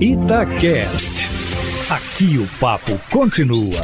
Itacast. Aqui o papo continua.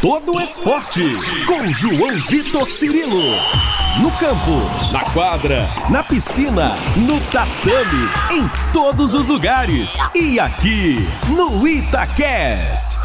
Todo esporte com João Vitor Cirilo. No campo, na quadra, na piscina, no tatame, em todos os lugares. E aqui no Itacast.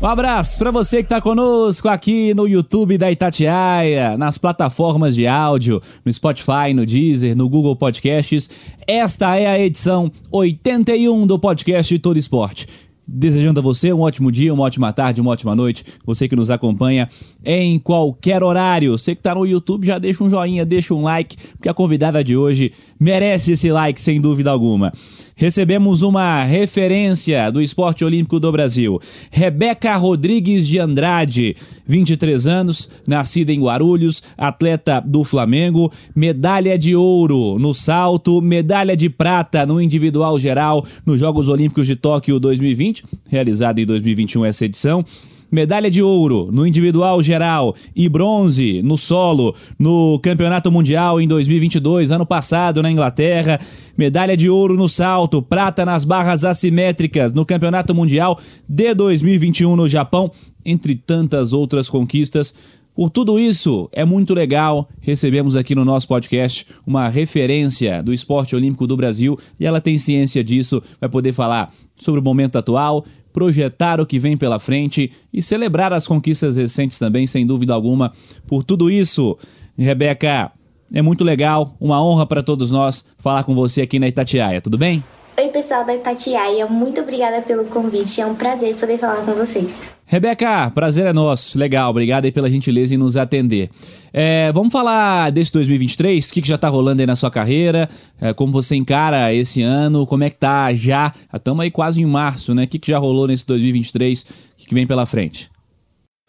Um abraço para você que está conosco aqui no YouTube da Itatiaia, nas plataformas de áudio, no Spotify, no Deezer, no Google Podcasts. Esta é a edição 81 do podcast Todo Esporte. Desejando a você um ótimo dia, uma ótima tarde, uma ótima noite. Você que nos acompanha em qualquer horário. Você que está no YouTube, já deixa um joinha, deixa um like, porque a convidada de hoje merece esse like, sem dúvida alguma recebemos uma referência do esporte olímpico do Brasil. Rebeca Rodrigues de Andrade, 23 anos, nascida em Guarulhos, atleta do Flamengo, medalha de ouro no salto, medalha de prata no individual geral nos Jogos Olímpicos de Tóquio 2020, realizada em 2021 essa edição medalha de ouro no individual geral e bronze no solo no Campeonato Mundial em 2022, ano passado na Inglaterra. Medalha de ouro no salto, prata nas barras assimétricas no Campeonato Mundial de 2021 no Japão, entre tantas outras conquistas. Por tudo isso, é muito legal. Recebemos aqui no nosso podcast uma referência do esporte olímpico do Brasil e ela tem ciência disso, vai poder falar sobre o momento atual, projetar o que vem pela frente e celebrar as conquistas recentes também, sem dúvida alguma. Por tudo isso, Rebeca, é muito legal, uma honra para todos nós falar com você aqui na Itatiaia, tudo bem? Oi, pessoal da Itatiaia, muito obrigada pelo convite, é um prazer poder falar com vocês. Rebeca, prazer é nosso, legal, obrigado aí pela gentileza em nos atender. É, vamos falar desse 2023, o que, que já tá rolando aí na sua carreira, é, como você encara esse ano, como é que tá já, estamos aí quase em março, né? O que, que já rolou nesse 2023, o que, que vem pela frente?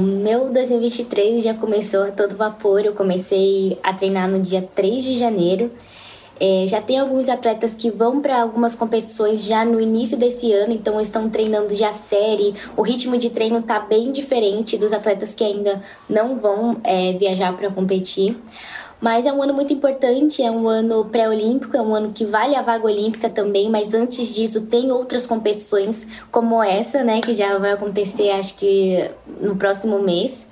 Meu 2023 já começou a todo vapor, eu comecei a treinar no dia 3 de janeiro, é, já tem alguns atletas que vão para algumas competições já no início desse ano, então estão treinando já série. O ritmo de treino tá bem diferente dos atletas que ainda não vão é, viajar para competir. Mas é um ano muito importante, é um ano pré-olímpico, é um ano que vale a vaga olímpica também, mas antes disso tem outras competições como essa, né, que já vai acontecer acho que no próximo mês.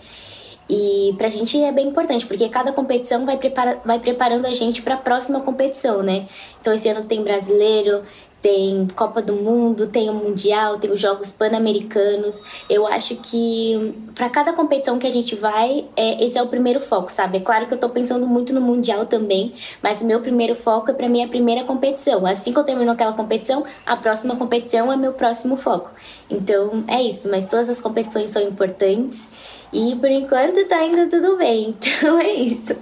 E pra gente é bem importante, porque cada competição vai, prepara vai preparando a gente para a próxima competição, né? Então esse ano tem brasileiro, tem Copa do Mundo, tem o Mundial, tem os Jogos Pan-Americanos. Eu acho que para cada competição que a gente vai, é, esse é o primeiro foco, sabe? É claro que eu tô pensando muito no Mundial também, mas o meu primeiro foco é para minha primeira competição. Assim que eu termino aquela competição, a próxima competição é meu próximo foco. Então é isso, mas todas as competições são importantes. E por enquanto tá indo tudo bem. Então é isso.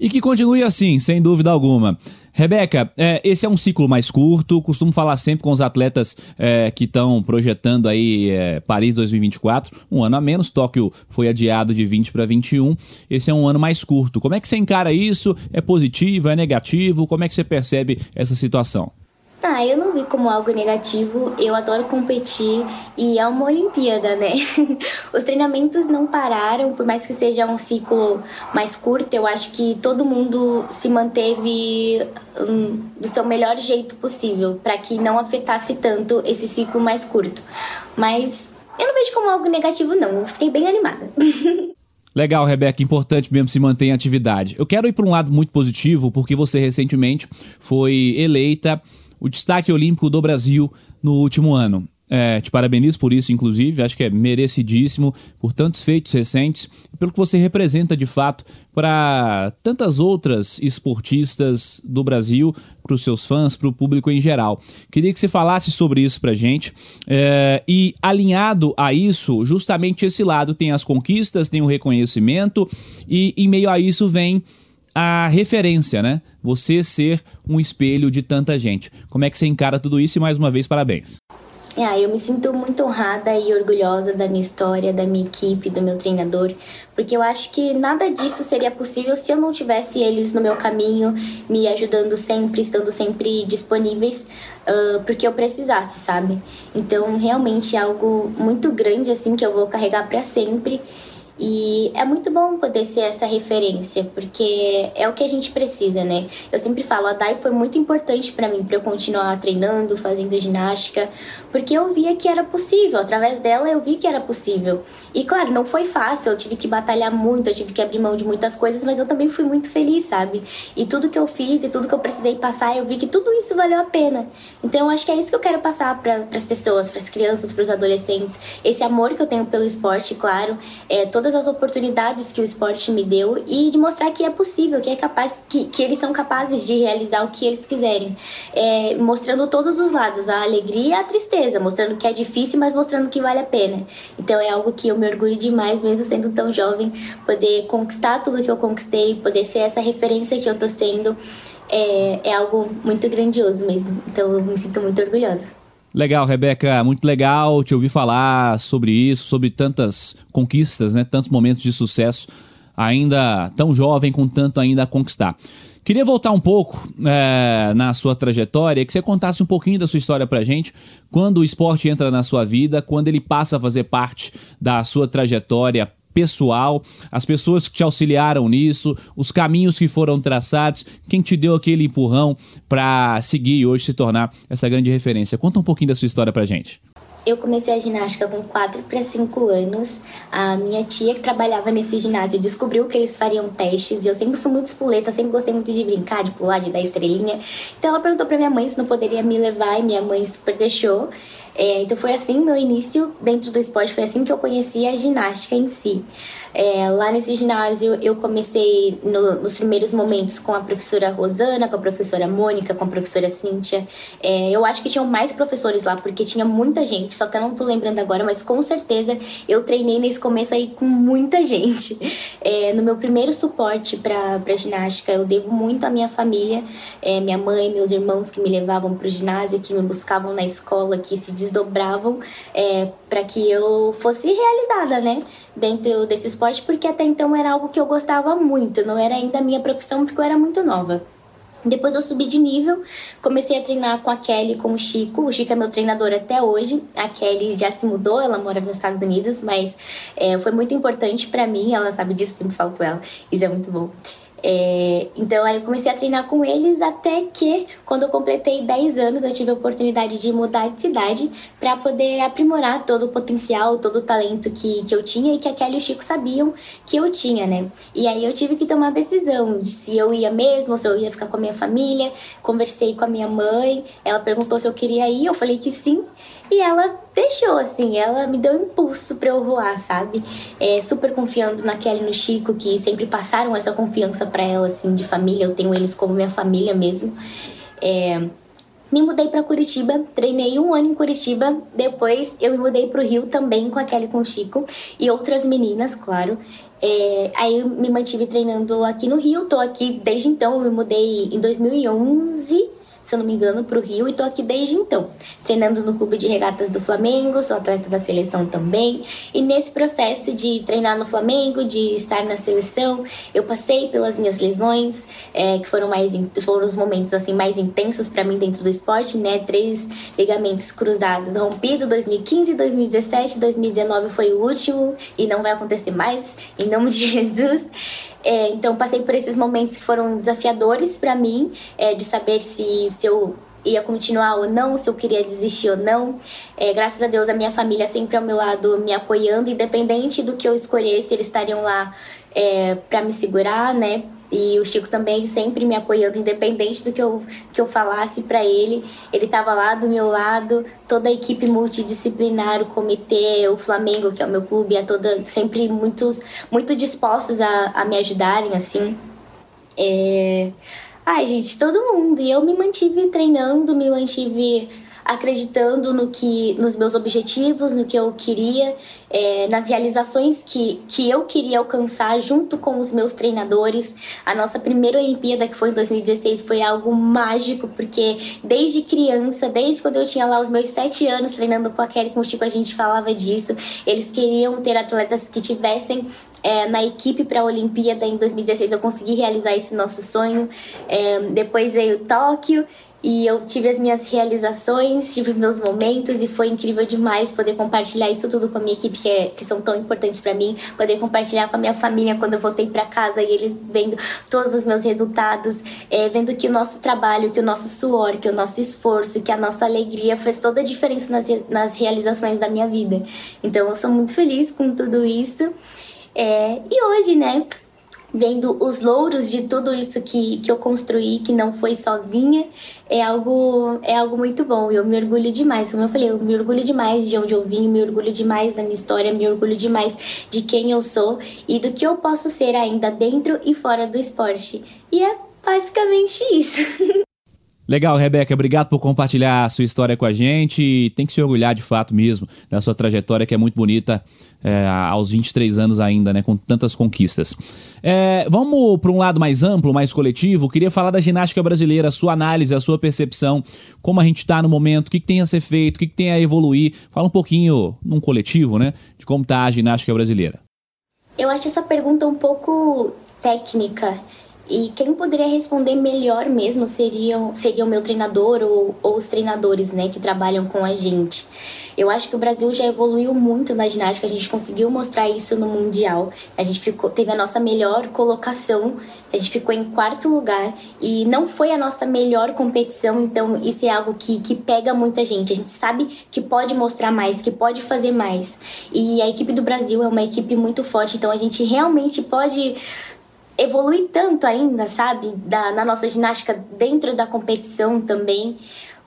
E que continue assim, sem dúvida alguma. Rebeca, é, esse é um ciclo mais curto, costumo falar sempre com os atletas é, que estão projetando aí é, Paris 2024, um ano a menos, Tóquio foi adiado de 20 para 21, esse é um ano mais curto. Como é que você encara isso? É positivo, é negativo? Como é que você percebe essa situação? Ah, eu não vi como algo negativo. Eu adoro competir e é uma Olimpíada, né? Os treinamentos não pararam, por mais que seja um ciclo mais curto. Eu acho que todo mundo se manteve um, do seu melhor jeito possível para que não afetasse tanto esse ciclo mais curto. Mas eu não vejo como algo negativo, não. Eu fiquei bem animada. Legal, Rebeca, importante mesmo se manter em atividade. Eu quero ir para um lado muito positivo, porque você recentemente foi eleita o destaque olímpico do Brasil no último ano. É, te parabenizo por isso, inclusive, acho que é merecidíssimo por tantos feitos recentes e pelo que você representa de fato para tantas outras esportistas do Brasil, para os seus fãs, para o público em geral. Queria que você falasse sobre isso para gente é, e alinhado a isso, justamente esse lado tem as conquistas, tem o reconhecimento e em meio a isso vem a referência, né? Você ser um espelho de tanta gente. Como é que você encara tudo isso e mais uma vez parabéns. Ah, eu me sinto muito honrada e orgulhosa da minha história, da minha equipe, do meu treinador, porque eu acho que nada disso seria possível se eu não tivesse eles no meu caminho, me ajudando sempre, estando sempre disponíveis, uh, porque eu precisasse, sabe? Então, realmente é algo muito grande assim que eu vou carregar para sempre E é muito bom poder ser essa referência, porque é o que a gente precisa, né? Eu sempre falo, a DAI foi muito importante para mim, para eu continuar treinando, fazendo ginástica, porque eu via que era possível, através dela eu vi que era possível. E claro, não foi fácil, eu tive que batalhar muito, eu tive que abrir mão de muitas coisas, mas eu também fui muito feliz, sabe? E tudo que eu fiz e tudo que eu precisei passar, eu vi que tudo isso valeu a pena. Então eu acho que é isso que eu quero passar para as pessoas, para as crianças, para os adolescentes, esse amor que eu tenho pelo esporte, claro, é todas todas as oportunidades que o esporte me deu e de mostrar que é possível, que é capaz, que, que eles são capazes de realizar o que eles quiserem. É, mostrando todos os lados, a alegria e a tristeza, mostrando que é difícil, mas mostrando que vale a pena. Então é algo que eu me orgulho demais, mesmo sendo tão jovem, poder conquistar tudo que eu conquistei, poder ser essa referência que eu tô sendo. É, é algo muito grandioso mesmo. Então eu me sinto muito orgulhosa. Legal, Rebeca, muito legal te ouvir falar sobre isso, sobre tantas conquistas, né? Tantos momentos de sucesso, ainda tão jovem, com tanto ainda a conquistar. Queria voltar um pouco é, na sua trajetória, que você contasse um pouquinho da sua história pra gente, quando o esporte entra na sua vida, quando ele passa a fazer parte da sua trajetória pessoal, as pessoas que te auxiliaram nisso, os caminhos que foram traçados, quem te deu aquele empurrão para seguir e hoje se tornar essa grande referência. Conta um pouquinho da sua história pra gente. Eu comecei a ginástica com 4 para 5 anos. A minha tia, que trabalhava nesse ginásio, descobriu que eles fariam testes. E eu sempre fui muito espoleta, sempre gostei muito de brincar, de pular, de dar estrelinha. Então ela perguntou para minha mãe se não poderia me levar e minha mãe super deixou. É, então foi assim meu início dentro do esporte, foi assim que eu conheci a ginástica em si. É, lá nesse ginásio eu comecei no, nos primeiros momentos com a professora Rosana, com a professora Mônica, com a professora Cíntia. É, eu acho que tinham mais professores lá, porque tinha muita gente, só que eu não tô lembrando agora, mas com certeza eu treinei nesse começo aí com muita gente. É, no meu primeiro suporte para ginástica, eu devo muito à minha família, é, minha mãe, meus irmãos que me levavam para o ginásio, que me buscavam na escola, que se desdobravam é, para que eu fosse realizada, né? Dentro desse esporte, porque até então era algo que eu gostava muito, não era ainda a minha profissão, porque eu era muito nova. Depois eu subi de nível, comecei a treinar com a Kelly com o Chico. O Chico é meu treinador até hoje. A Kelly já se mudou, ela mora nos Estados Unidos, mas é, foi muito importante para mim. Ela sabe disso, sempre falo com ela. Isso é muito bom. É, então aí eu comecei a treinar com eles até que quando eu completei 10 anos eu tive a oportunidade de mudar de cidade para poder aprimorar todo o potencial, todo o talento que, que eu tinha e que a Kelly e o Chico sabiam que eu tinha, né? E aí eu tive que tomar a decisão de se eu ia mesmo, se eu ia ficar com a minha família. Conversei com a minha mãe, ela perguntou se eu queria ir, eu falei que sim. E ela deixou, assim, ela me deu impulso para eu voar, sabe? É, super confiando na Kelly e no Chico, que sempre passaram essa confiança para ela, assim, de família. Eu tenho eles como minha família mesmo. É, me mudei para Curitiba, treinei um ano em Curitiba. Depois eu me mudei para o Rio também com a Kelly com o Chico e outras meninas, claro. É, aí eu me mantive treinando aqui no Rio, tô aqui desde então. Eu me mudei em 2011 se eu não me engano, para o Rio e tô aqui desde então, treinando no clube de regatas do Flamengo, sou atleta da seleção também. E nesse processo de treinar no Flamengo, de estar na seleção, eu passei pelas minhas lesões, é, que foram mais foram os momentos assim mais intensos para mim dentro do esporte, né? Três ligamentos cruzados rompido 2015, 2017, 2019 foi o último e não vai acontecer mais, em nome de Jesus. É, então passei por esses momentos que foram desafiadores para mim, é, de saber se, se eu ia continuar ou não, se eu queria desistir ou não. É, graças a Deus, a minha família sempre ao meu lado me apoiando, independente do que eu escolhesse, eles estariam lá é, para me segurar, né? E o Chico também sempre me apoiando, independente do que eu, que eu falasse para ele. Ele estava lá do meu lado, toda a equipe multidisciplinar, o comitê, o Flamengo, que é o meu clube, é toda sempre muitos, muito dispostos a, a me ajudarem, assim. É... Ai, gente, todo mundo. E eu me mantive treinando, me mantive acreditando no que, nos meus objetivos, no que eu queria, é, nas realizações que, que eu queria alcançar junto com os meus treinadores. A nossa primeira Olimpíada, que foi em 2016, foi algo mágico, porque desde criança, desde quando eu tinha lá os meus sete anos treinando com a Kelly com o Chico, a gente falava disso. Eles queriam ter atletas que tivessem é, na equipe para a Olimpíada em 2016 eu consegui realizar esse nosso sonho. É, depois veio Tóquio e eu tive as minhas realizações, tive meus momentos e foi incrível demais poder compartilhar isso tudo com a minha equipe que, é, que são tão importantes para mim, poder compartilhar com a minha família quando eu voltei para casa e eles vendo todos os meus resultados, é, vendo que o nosso trabalho, que o nosso suor, que o nosso esforço, que a nossa alegria fez toda a diferença nas, nas realizações da minha vida. Então eu sou muito feliz com tudo isso. É, e hoje, né, vendo os louros de tudo isso que, que eu construí, que não foi sozinha, é algo, é algo muito bom. Eu me orgulho demais, como eu falei, eu me orgulho demais de onde eu vim, me orgulho demais da minha história, me orgulho demais de quem eu sou e do que eu posso ser ainda dentro e fora do esporte. E é basicamente isso. Legal, Rebeca, obrigado por compartilhar a sua história com a gente. Tem que se orgulhar de fato mesmo da sua trajetória, que é muito bonita é, aos 23 anos ainda, né, com tantas conquistas. É, vamos para um lado mais amplo, mais coletivo. Queria falar da ginástica brasileira, a sua análise, a sua percepção, como a gente está no momento, o que, que, tem a ser feito, o que, que tem a evoluir. Fala um pouquinho, num coletivo, né, de como está a ginástica brasileira. Eu acho essa pergunta um pouco técnica e quem poderia responder melhor mesmo seria, seria o meu treinador ou, ou os treinadores né, que trabalham com a gente. Eu acho que o Brasil já evoluiu muito na ginástica, a gente conseguiu mostrar isso no Mundial. A gente ficou, teve a nossa melhor colocação, a gente ficou em quarto lugar e não foi a nossa melhor competição, então isso é algo que, que pega muita gente. A gente sabe que pode mostrar mais, que pode fazer mais. E a equipe do Brasil é uma equipe muito forte, então a gente realmente pode evoluir tanto ainda, sabe? Da, na nossa ginástica dentro da competição também.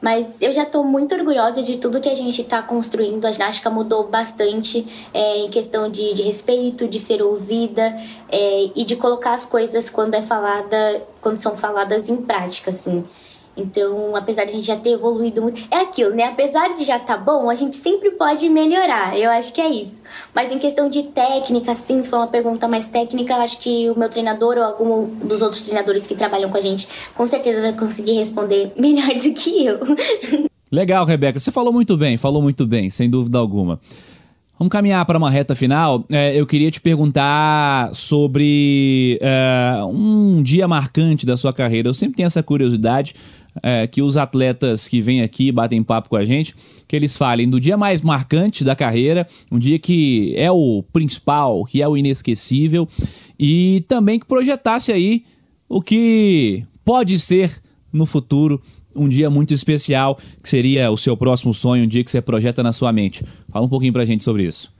Mas eu já estou muito orgulhosa de tudo que a gente está construindo. A ginástica mudou bastante é, em questão de, de, respeito, de ser ouvida é, e de colocar as coisas quando é falada, quando são faladas em prática, assim. Então, apesar de a gente já ter evoluído muito, é aquilo, né? Apesar de já estar tá bom, a gente sempre pode melhorar. Eu acho que é isso. Mas em questão de técnica, sim, se for uma pergunta mais técnica, eu acho que o meu treinador ou algum dos outros treinadores que trabalham com a gente, com certeza vai conseguir responder melhor do que eu. Legal, Rebeca. Você falou muito bem, falou muito bem, sem dúvida alguma. Vamos caminhar para uma reta final. É, eu queria te perguntar sobre é, um dia marcante da sua carreira. Eu sempre tenho essa curiosidade é, que os atletas que vêm aqui batem papo com a gente, que eles falem do dia mais marcante da carreira, um dia que é o principal, que é o inesquecível, e também que projetasse aí o que pode ser no futuro um dia muito especial, que seria o seu próximo sonho, um dia que você projeta na sua mente. Fala um pouquinho pra gente sobre isso.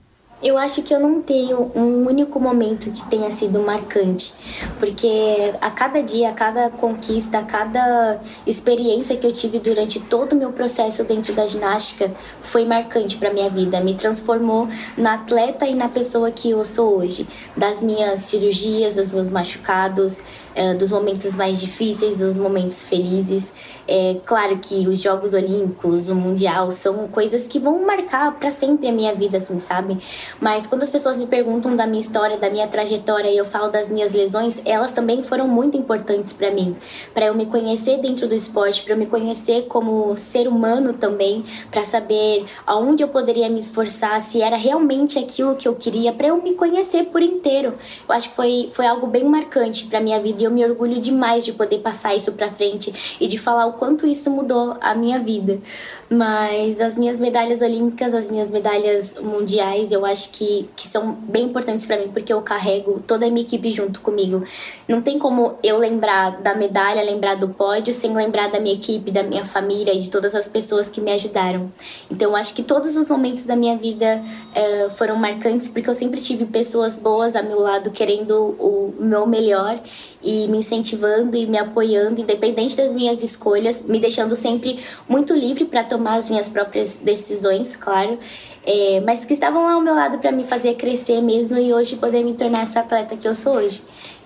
Eu acho que eu não tenho um único momento que tenha sido marcante, porque a cada dia, a cada conquista, a cada experiência que eu tive durante todo o meu processo dentro da ginástica foi marcante para minha vida, me transformou na atleta e na pessoa que eu sou hoje, das minhas cirurgias, dos meus machucados, eh, dos momentos mais difíceis, dos momentos felizes. É claro que os Jogos Olímpicos, o Mundial, são coisas que vão marcar para sempre a minha vida, assim, sabe? Mas quando as pessoas me perguntam da minha história, da minha trajetória e eu falo das minhas lesões, elas também foram muito importantes para mim, para eu me conhecer dentro do esporte, para eu me conhecer como ser humano também, para saber aonde eu poderia me esforçar, se era realmente aquilo que eu queria, para eu me conhecer por inteiro. Eu acho que foi, foi algo bem marcante para minha vida e eu me orgulho demais de poder passar isso para frente e de falar o quanto isso mudou a minha vida. Mas as minhas medalhas olímpicas, as minhas medalhas mundiais, eu acho que, que são bem importantes para mim, porque eu carrego toda a minha equipe junto comigo. Não tem como eu lembrar da medalha, lembrar do pódio, sem lembrar da minha equipe, da minha família e de todas as pessoas que me ajudaram. Então, eu acho que todos os momentos da minha vida uh, foram marcantes, porque eu sempre tive pessoas boas a meu lado, querendo o meu melhor e me incentivando e me apoiando, independente das minhas escolhas, me deixando sempre muito livre para tomar as minhas próprias decisões, claro, é, mas que estavam ao meu lado para me fazer crescer mesmo e hoje poder me tornar essa atleta que eu sou hoje.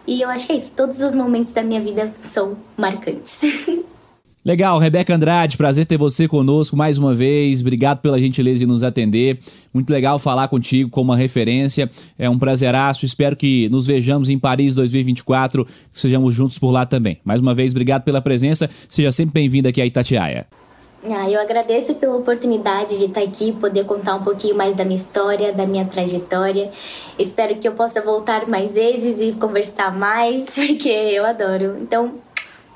E eu acho que é isso, todos os momentos da minha vida são marcantes. Legal, Rebeca Andrade, prazer ter você conosco mais uma vez. Obrigado pela gentileza de nos atender. Muito legal falar contigo como uma referência. É um prazeraço. Espero que nos vejamos em Paris 2024, que sejamos juntos por lá também. Mais uma vez, obrigado pela presença. Seja sempre bem-vindo aqui a Itatiaia. Ah, eu agradeço pela oportunidade de estar aqui, poder contar um pouquinho mais da minha história, da minha trajetória. Espero que eu possa voltar mais vezes e conversar mais, porque eu adoro. Então,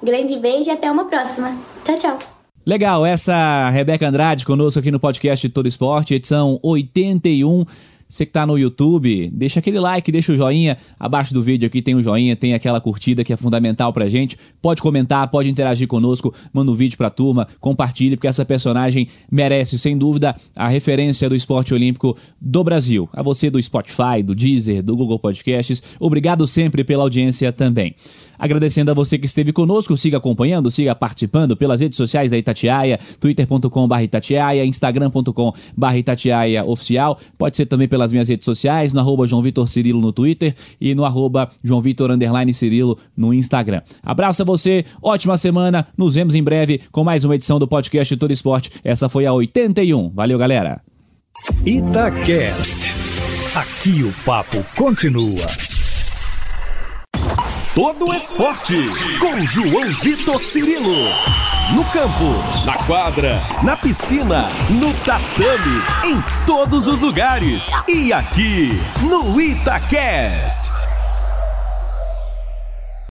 Grande beijo e até uma próxima. Tchau, tchau. Legal, essa Rebeca Andrade conosco aqui no podcast Todo Esporte, edição 81. Você que tá no YouTube, deixa aquele like, deixa o joinha. Abaixo do vídeo aqui tem o um joinha, tem aquela curtida que é fundamental pra gente. Pode comentar, pode interagir conosco, manda um vídeo pra turma, compartilhe, porque essa personagem merece, sem dúvida, a referência do esporte olímpico do Brasil. A você do Spotify, do Deezer, do Google Podcasts, obrigado sempre pela audiência também. Agradecendo a você que esteve conosco, siga acompanhando, siga participando pelas redes sociais da Itatiaia, twitter.com.br Itatiaia, instagram.com.br Itatiaia oficial. Pode ser também pelas minhas redes sociais, no arroba João Vitor Cirilo no Twitter e no arroba João Vitor Underline Cirilo no Instagram. Abraço a você, ótima semana, nos vemos em breve com mais uma edição do podcast Todo Esporte. Essa foi a 81. Valeu, galera. Itacast. Aqui o papo continua. Todo esporte com João Vitor Cirilo. No campo, na quadra, na piscina, no tatame, em todos os lugares. E aqui no Itacast.